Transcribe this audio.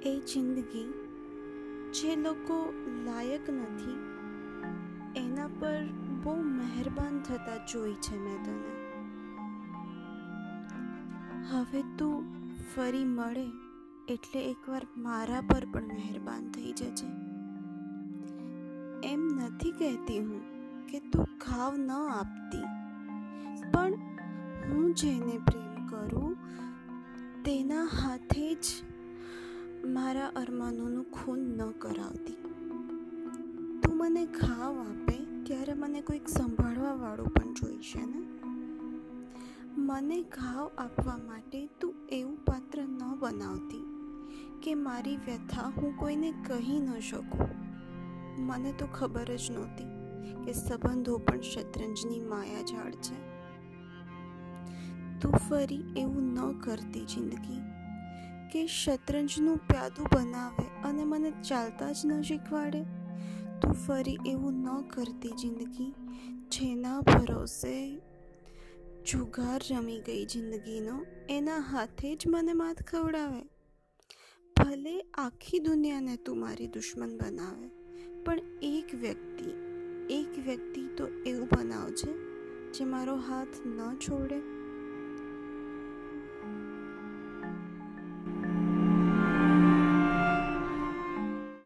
જિંદગી જે લોકો લાયક નથી, એના પર બહુ મહેરબાન થતા જોઈ છે મેં તને. હવે તું ફરી મળે એટલે એકવાર મારા પર પણ મહેરબાન થઈ જજે. એમ નથી કહેતી હું કે તું ખાવ ન આપતી, પણ હું જેને પ્રેમ કરું તેના હાથે જ મારા અરમાનોનું ખૂન ન કરાવતી. તું મને ખાવ આપે ત્યારે મને કોઈક સંભાળવા વાળું પણ જોઈશે ને? મને ઘાવ આપવા માટે તું એવું પાત્ર ન બનાવતી કે મારી વ્યથા હું કોઈને કહી ન શકું. મને તો ખબર જ નહોતી કે સંબંધો પણ શતરંજની માયાજાળ છે. તું ફરી એવું ન કરતી જિંદગી. કે શતરંજનું પ્યાદું બનાવે અને મને ચાલતા જ ન શીખવાડે? તું ફરી એવું ન કરતી જિંદગી, જેના ભરોસે જુગાર રમી ગઈ જિંદગીનો, એના હાથે જ મને માત ખવડાવે. ભલે આખી દુનિયાને તું મારી દુશ્મન બનાવે, પણ એક વ્યક્તિ એક વ્યક્તિ તો એવું બનાવજે, જે મારો હાથ ન છોડે.